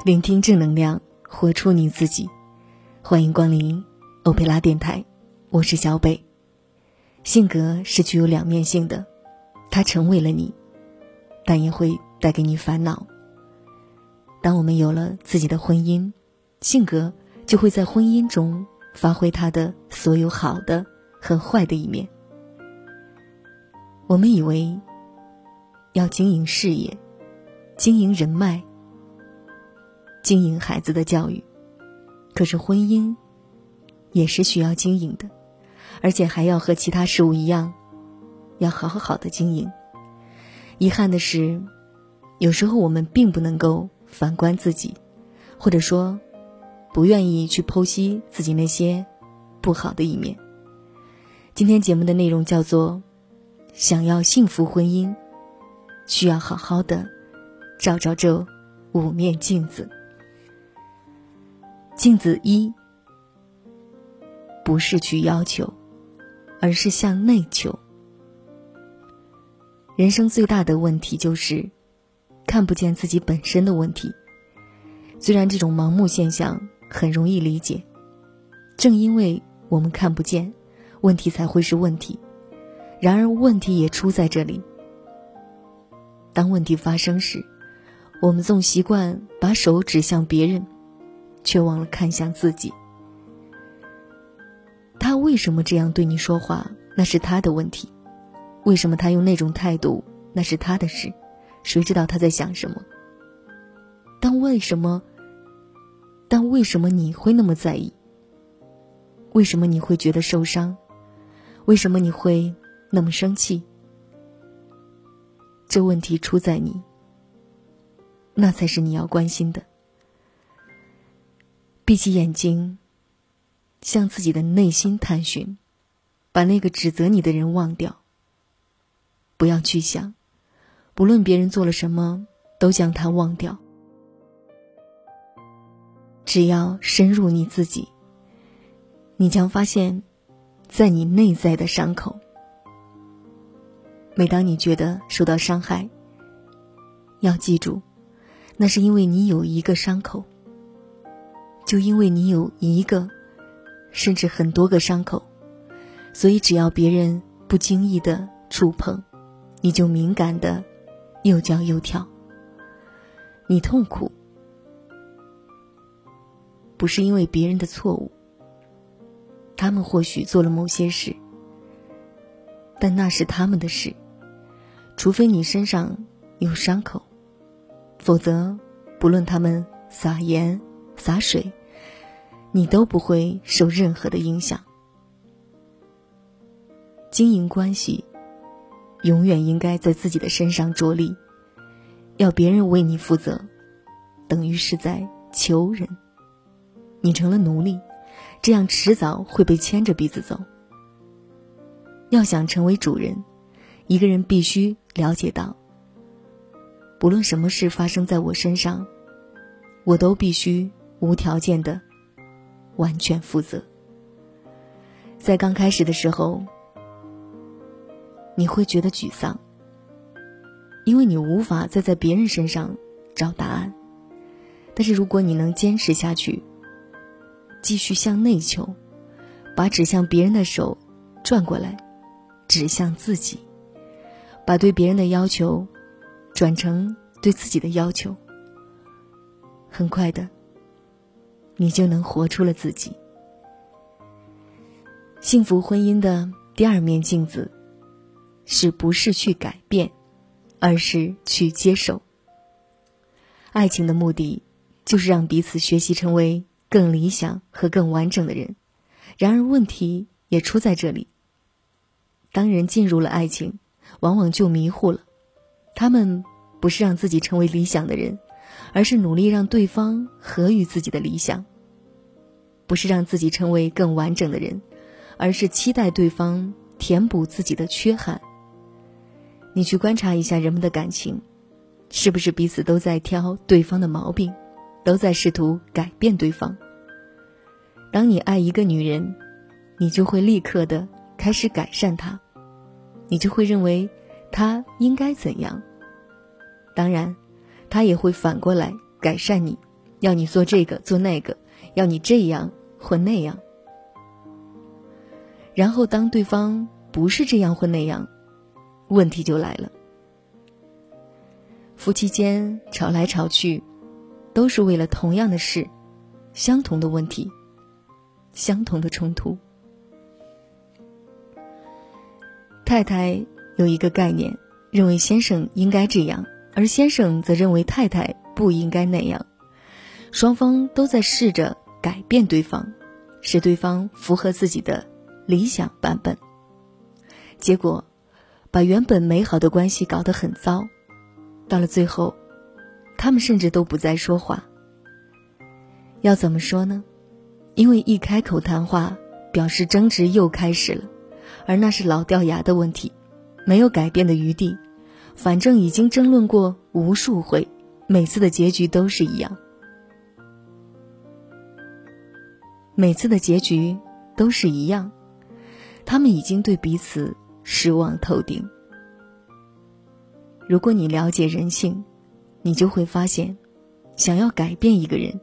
聆听正能量，活出你自己。欢迎光临欧佩拉电台，我是小北。性格是具有两面性的，它成为了你，但也会带给你烦恼。当我们有了自己的婚姻，性格就会在婚姻中发挥它的所有好的和坏的一面。我们以为要经营事业，经营人脉。经营孩子的教育，可是婚姻也是需要经营的，而且还要和其他事物一样，要好好好的经营。遗憾的是，有时候我们并不能够反观自己，或者说，不愿意去剖析自己那些不好的一面。今天节目的内容叫做：想要幸福婚姻，需要好好的照照这五面镜子。镜子一，不是去要求，而是向内求。人生最大的问题就是看不见自己本身的问题。虽然这种盲目现象很容易理解，正因为我们看不见，问题才会是问题。然而问题也出在这里。当问题发生时，我们总习惯把手指向别人。却忘了看向自己。他为什么这样对你说话？那是他的问题。为什么他用那种态度？那是他的事。谁知道他在想什么？但为什么？但为什么你会那么在意？为什么你会觉得受伤？为什么你会那么生气？这问题出在你，那才是你要关心的。闭起眼睛，向自己的内心探寻，把那个指责你的人忘掉。不要去想，不论别人做了什么，都将他忘掉。只要深入你自己，你将发现，在你内在的伤口。每当你觉得受到伤害，要记住，那是因为你有一个伤口。就因为你有一个，甚至很多个伤口，所以只要别人不经意的触碰，你就敏感的又叫又跳。你痛苦，不是因为别人的错误，他们或许做了某些事，但那是他们的事，除非你身上有伤口，否则不论他们撒盐洒水。你都不会受任何的影响。经营关系，永远应该在自己的身上着力。要别人为你负责，等于是在求人。你成了奴隶，这样迟早会被牵着鼻子走。要想成为主人，一个人必须了解到，不论什么事发生在我身上，我都必须无条件的。完全负责。在刚开始的时候，你会觉得沮丧，因为你无法再在别人身上找答案。但是如果你能坚持下去，继续向内求，把指向别人的手转过来，指向自己，把对别人的要求转成对自己的要求，很快的。你就能活出了自己。幸福婚姻的第二面镜子，是不是去改变，而是去接受。爱情的目的，就是让彼此学习成为更理想和更完整的人。然而问题也出在这里。当人进入了爱情，往往就迷糊了。他们不是让自己成为理想的人。而是努力让对方合于自己的理想，不是让自己成为更完整的人，而是期待对方填补自己的缺憾。你去观察一下人们的感情，是不是彼此都在挑对方的毛病，都在试图改变对方？当你爱一个女人，你就会立刻的开始改善她，你就会认为她应该怎样。当然。他也会反过来改善你，要你做这个做那个，要你这样或那样。然后当对方不是这样或那样，问题就来了。夫妻间吵来吵去，都是为了同样的事，相同的问题，相同的冲突。太太有一个概念，认为先生应该这样，而先生则认为太太不应该那样。双方都在试着改变对方，使对方符合自己的理想版本。结果，把原本美好的关系搞得很糟。到了最后，他们甚至都不再说话。要怎么说呢？因为一开口谈话，表示争执又开始了，而那是老掉牙的问题，没有改变的余地。反正已经争论过无数回，每次的结局都是一样。每次的结局都是一样，他们已经对彼此失望透顶。如果你了解人性，你就会发现，想要改变一个人，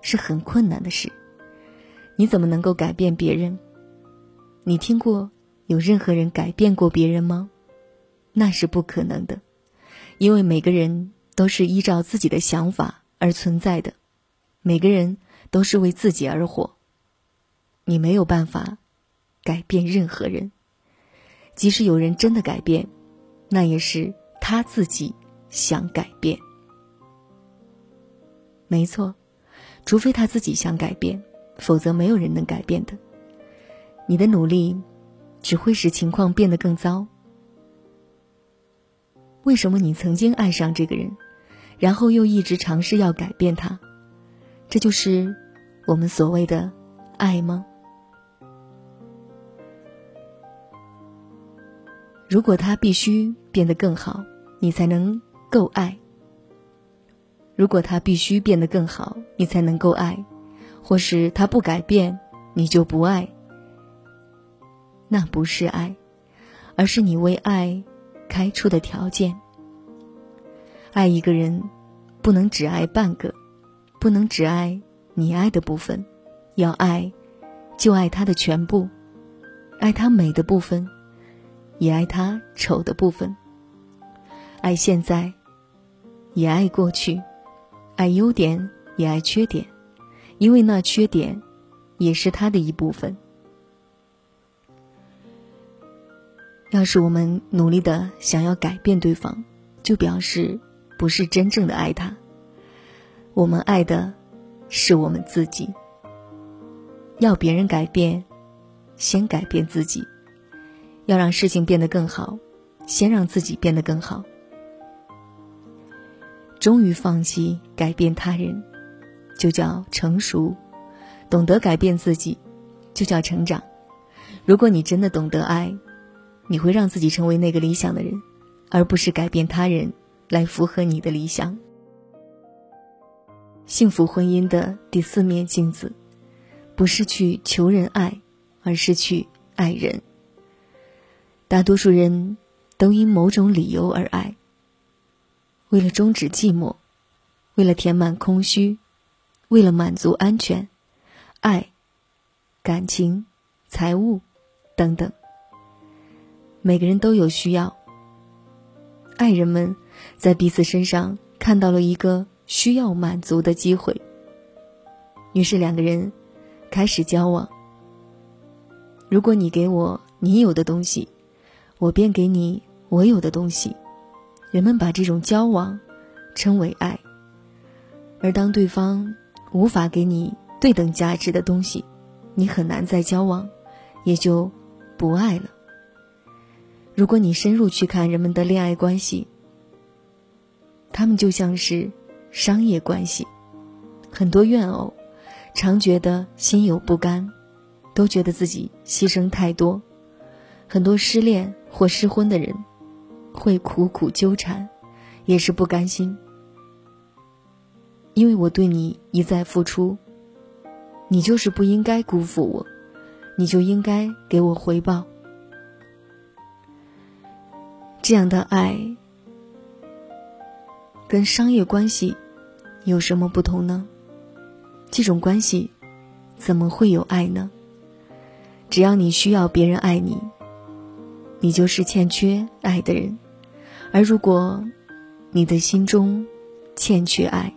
是很困难的事。你怎么能够改变别人？你听过有任何人改变过别人吗？那是不可能的，因为每个人都是依照自己的想法而存在的，每个人。都是为自己而活。你没有办法改变任何人，即使有人真的改变，那也是他自己想改变。没错，除非他自己想改变，否则没有人能改变的。你的努力只会使情况变得更糟。为什么你曾经爱上这个人，然后又一直尝试要改变他？这就是。我们所谓的爱吗？如果他必须变得更好，你才能够爱；如果他必须变得更好，你才能够爱，或是他不改变，你就不爱，那不是爱，而是你为爱开出的条件。爱一个人，不能只爱半个，不能只爱。你爱的部分，要爱，就爱他的全部，爱他美的部分，也爱他丑的部分。爱现在，也爱过去，爱优点也爱缺点，因为那缺点，也是他的一部分。要是我们努力的想要改变对方，就表示不是真正的爱他。我们爱的。是我们自己。要别人改变，先改变自己；要让事情变得更好，先让自己变得更好。终于放弃改变他人，就叫成熟；懂得改变自己，就叫成长。如果你真的懂得爱，你会让自己成为那个理想的人，而不是改变他人来符合你的理想。幸福婚姻的第四面镜子，不是去求人爱，而是去爱人。大多数人都因某种理由而爱，为了终止寂寞，为了填满空虚，为了满足安全，爱、感情、财物等等。每个人都有需要，爱人们在彼此身上看到了一个。需要满足的机会。于是两个人开始交往。如果你给我你有的东西，我便给你我有的东西。人们把这种交往称为爱。而当对方无法给你对等价值的东西，你很难再交往，也就不爱了。如果你深入去看人们的恋爱关系，他们就像是。商业关系，很多怨偶常觉得心有不甘，都觉得自己牺牲太多。很多失恋或失婚的人会苦苦纠缠，也是不甘心。因为我对你一再付出，你就是不应该辜负我，你就应该给我回报。这样的爱跟商业关系。有什么不同呢？这种关系怎么会有爱呢？只要你需要别人爱你，你就是欠缺爱的人；而如果你的心中欠缺爱，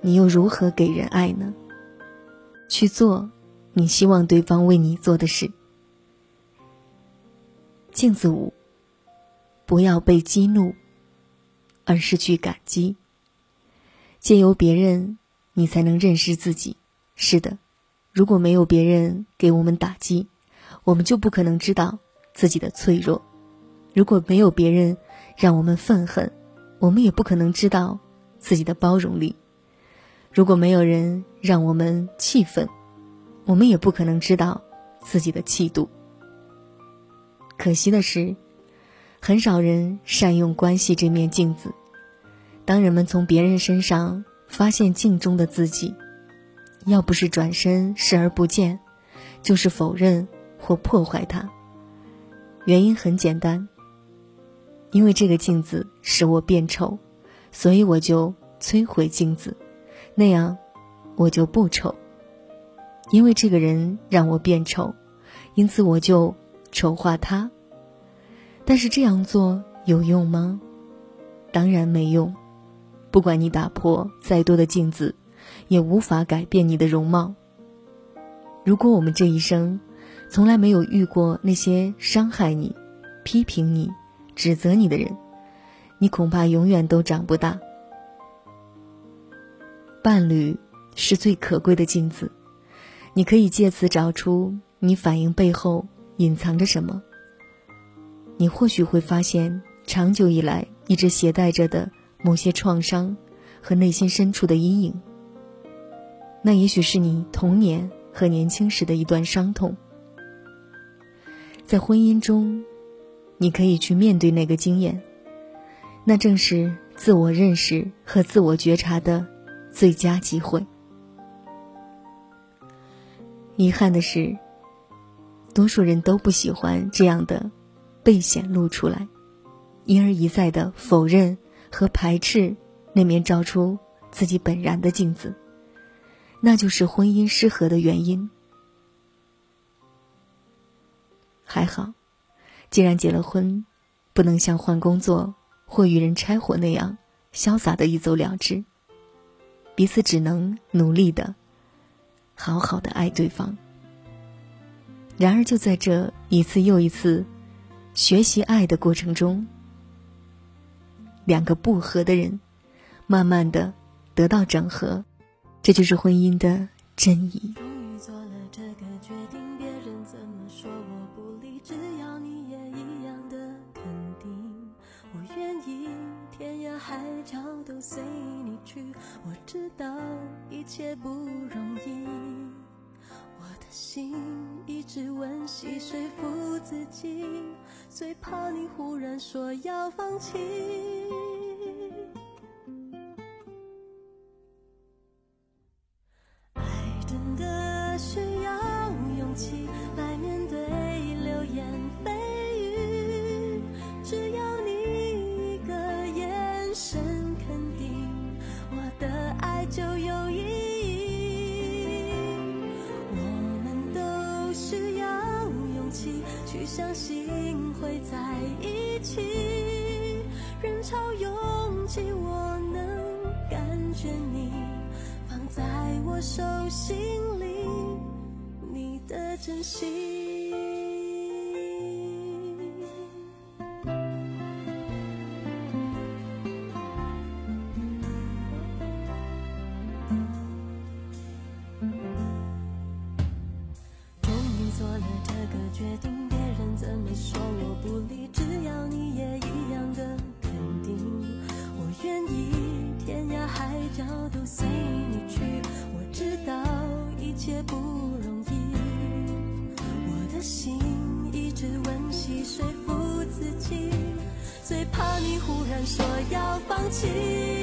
你又如何给人爱呢？去做你希望对方为你做的事。镜子五，不要被激怒，而是去感激。借由别人。你才能认识自己。是的，如果没有别人给我们打击，我们就不可能知道自己的脆弱；如果没有别人让我们愤恨，我们也不可能知道自己的包容力；如果没有人让我们气愤，我们也不可能知道自己的气度。可惜的是，很少人善用关系这面镜子。当人们从别人身上，发现镜中的自己，要不是转身视而不见，就是否认或破坏它。原因很简单，因为这个镜子使我变丑，所以我就摧毁镜子，那样我就不丑。因为这个人让我变丑，因此我就丑化他。但是这样做有用吗？当然没用。不管你打破再多的镜子，也无法改变你的容貌。如果我们这一生从来没有遇过那些伤害你、批评你、指责你的人，你恐怕永远都长不大。伴侣是最可贵的镜子，你可以借此找出你反应背后隐藏着什么。你或许会发现，长久以来一直携带着的。某些创伤和内心深处的阴影，那也许是你童年和年轻时的一段伤痛。在婚姻中，你可以去面对那个经验，那正是自我认识和自我觉察的最佳机会。遗憾的是，多数人都不喜欢这样的被显露出来，因而一再的否认。和排斥那面照出自己本然的镜子，那就是婚姻失和的原因。还好，既然结了婚，不能像换工作或与人拆伙那样潇洒的一走了之，彼此只能努力的好好的爱对方。然而，就在这一次又一次学习爱的过程中。两个不和的人，慢慢的得到整合，这就是婚姻的真意。随你去。我知道一切不容易，心一直温习说服自己。最怕你忽然说要放弃，爱真的在我手心里，你的真心。要